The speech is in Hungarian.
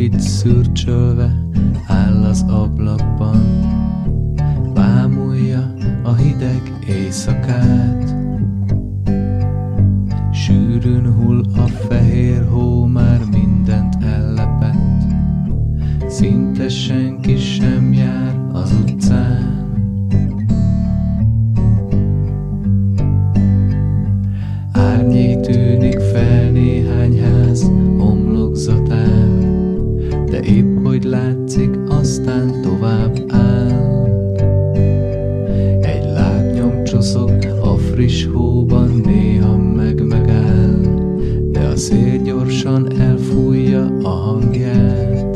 itt szürcsölve áll az ablakban, bámulja a hideg éjszakát. Sűrűn hull a fehér hó, már mindent ellepett, szinte senki sem jár az utcán. Árnyék tűnik aztán tovább áll. Egy lábnyom csoszog, a friss hóban néha meg megáll, de a szél gyorsan elfújja a hangját.